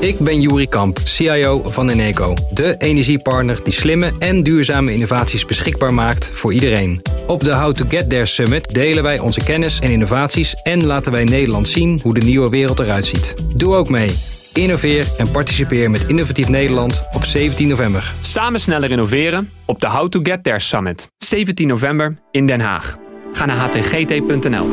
Ik ben Juri Kamp, CIO van Eneco. De energiepartner die slimme en duurzame innovaties beschikbaar maakt voor iedereen. Op de How to Get There Summit delen wij onze kennis en innovaties en laten wij Nederland zien hoe de nieuwe wereld eruit ziet. Doe ook mee. Innoveer en participeer met Innovatief Nederland op 17 november. Samen sneller innoveren op de How to Get There Summit. 17 november in Den Haag. Ga naar htgt.nl.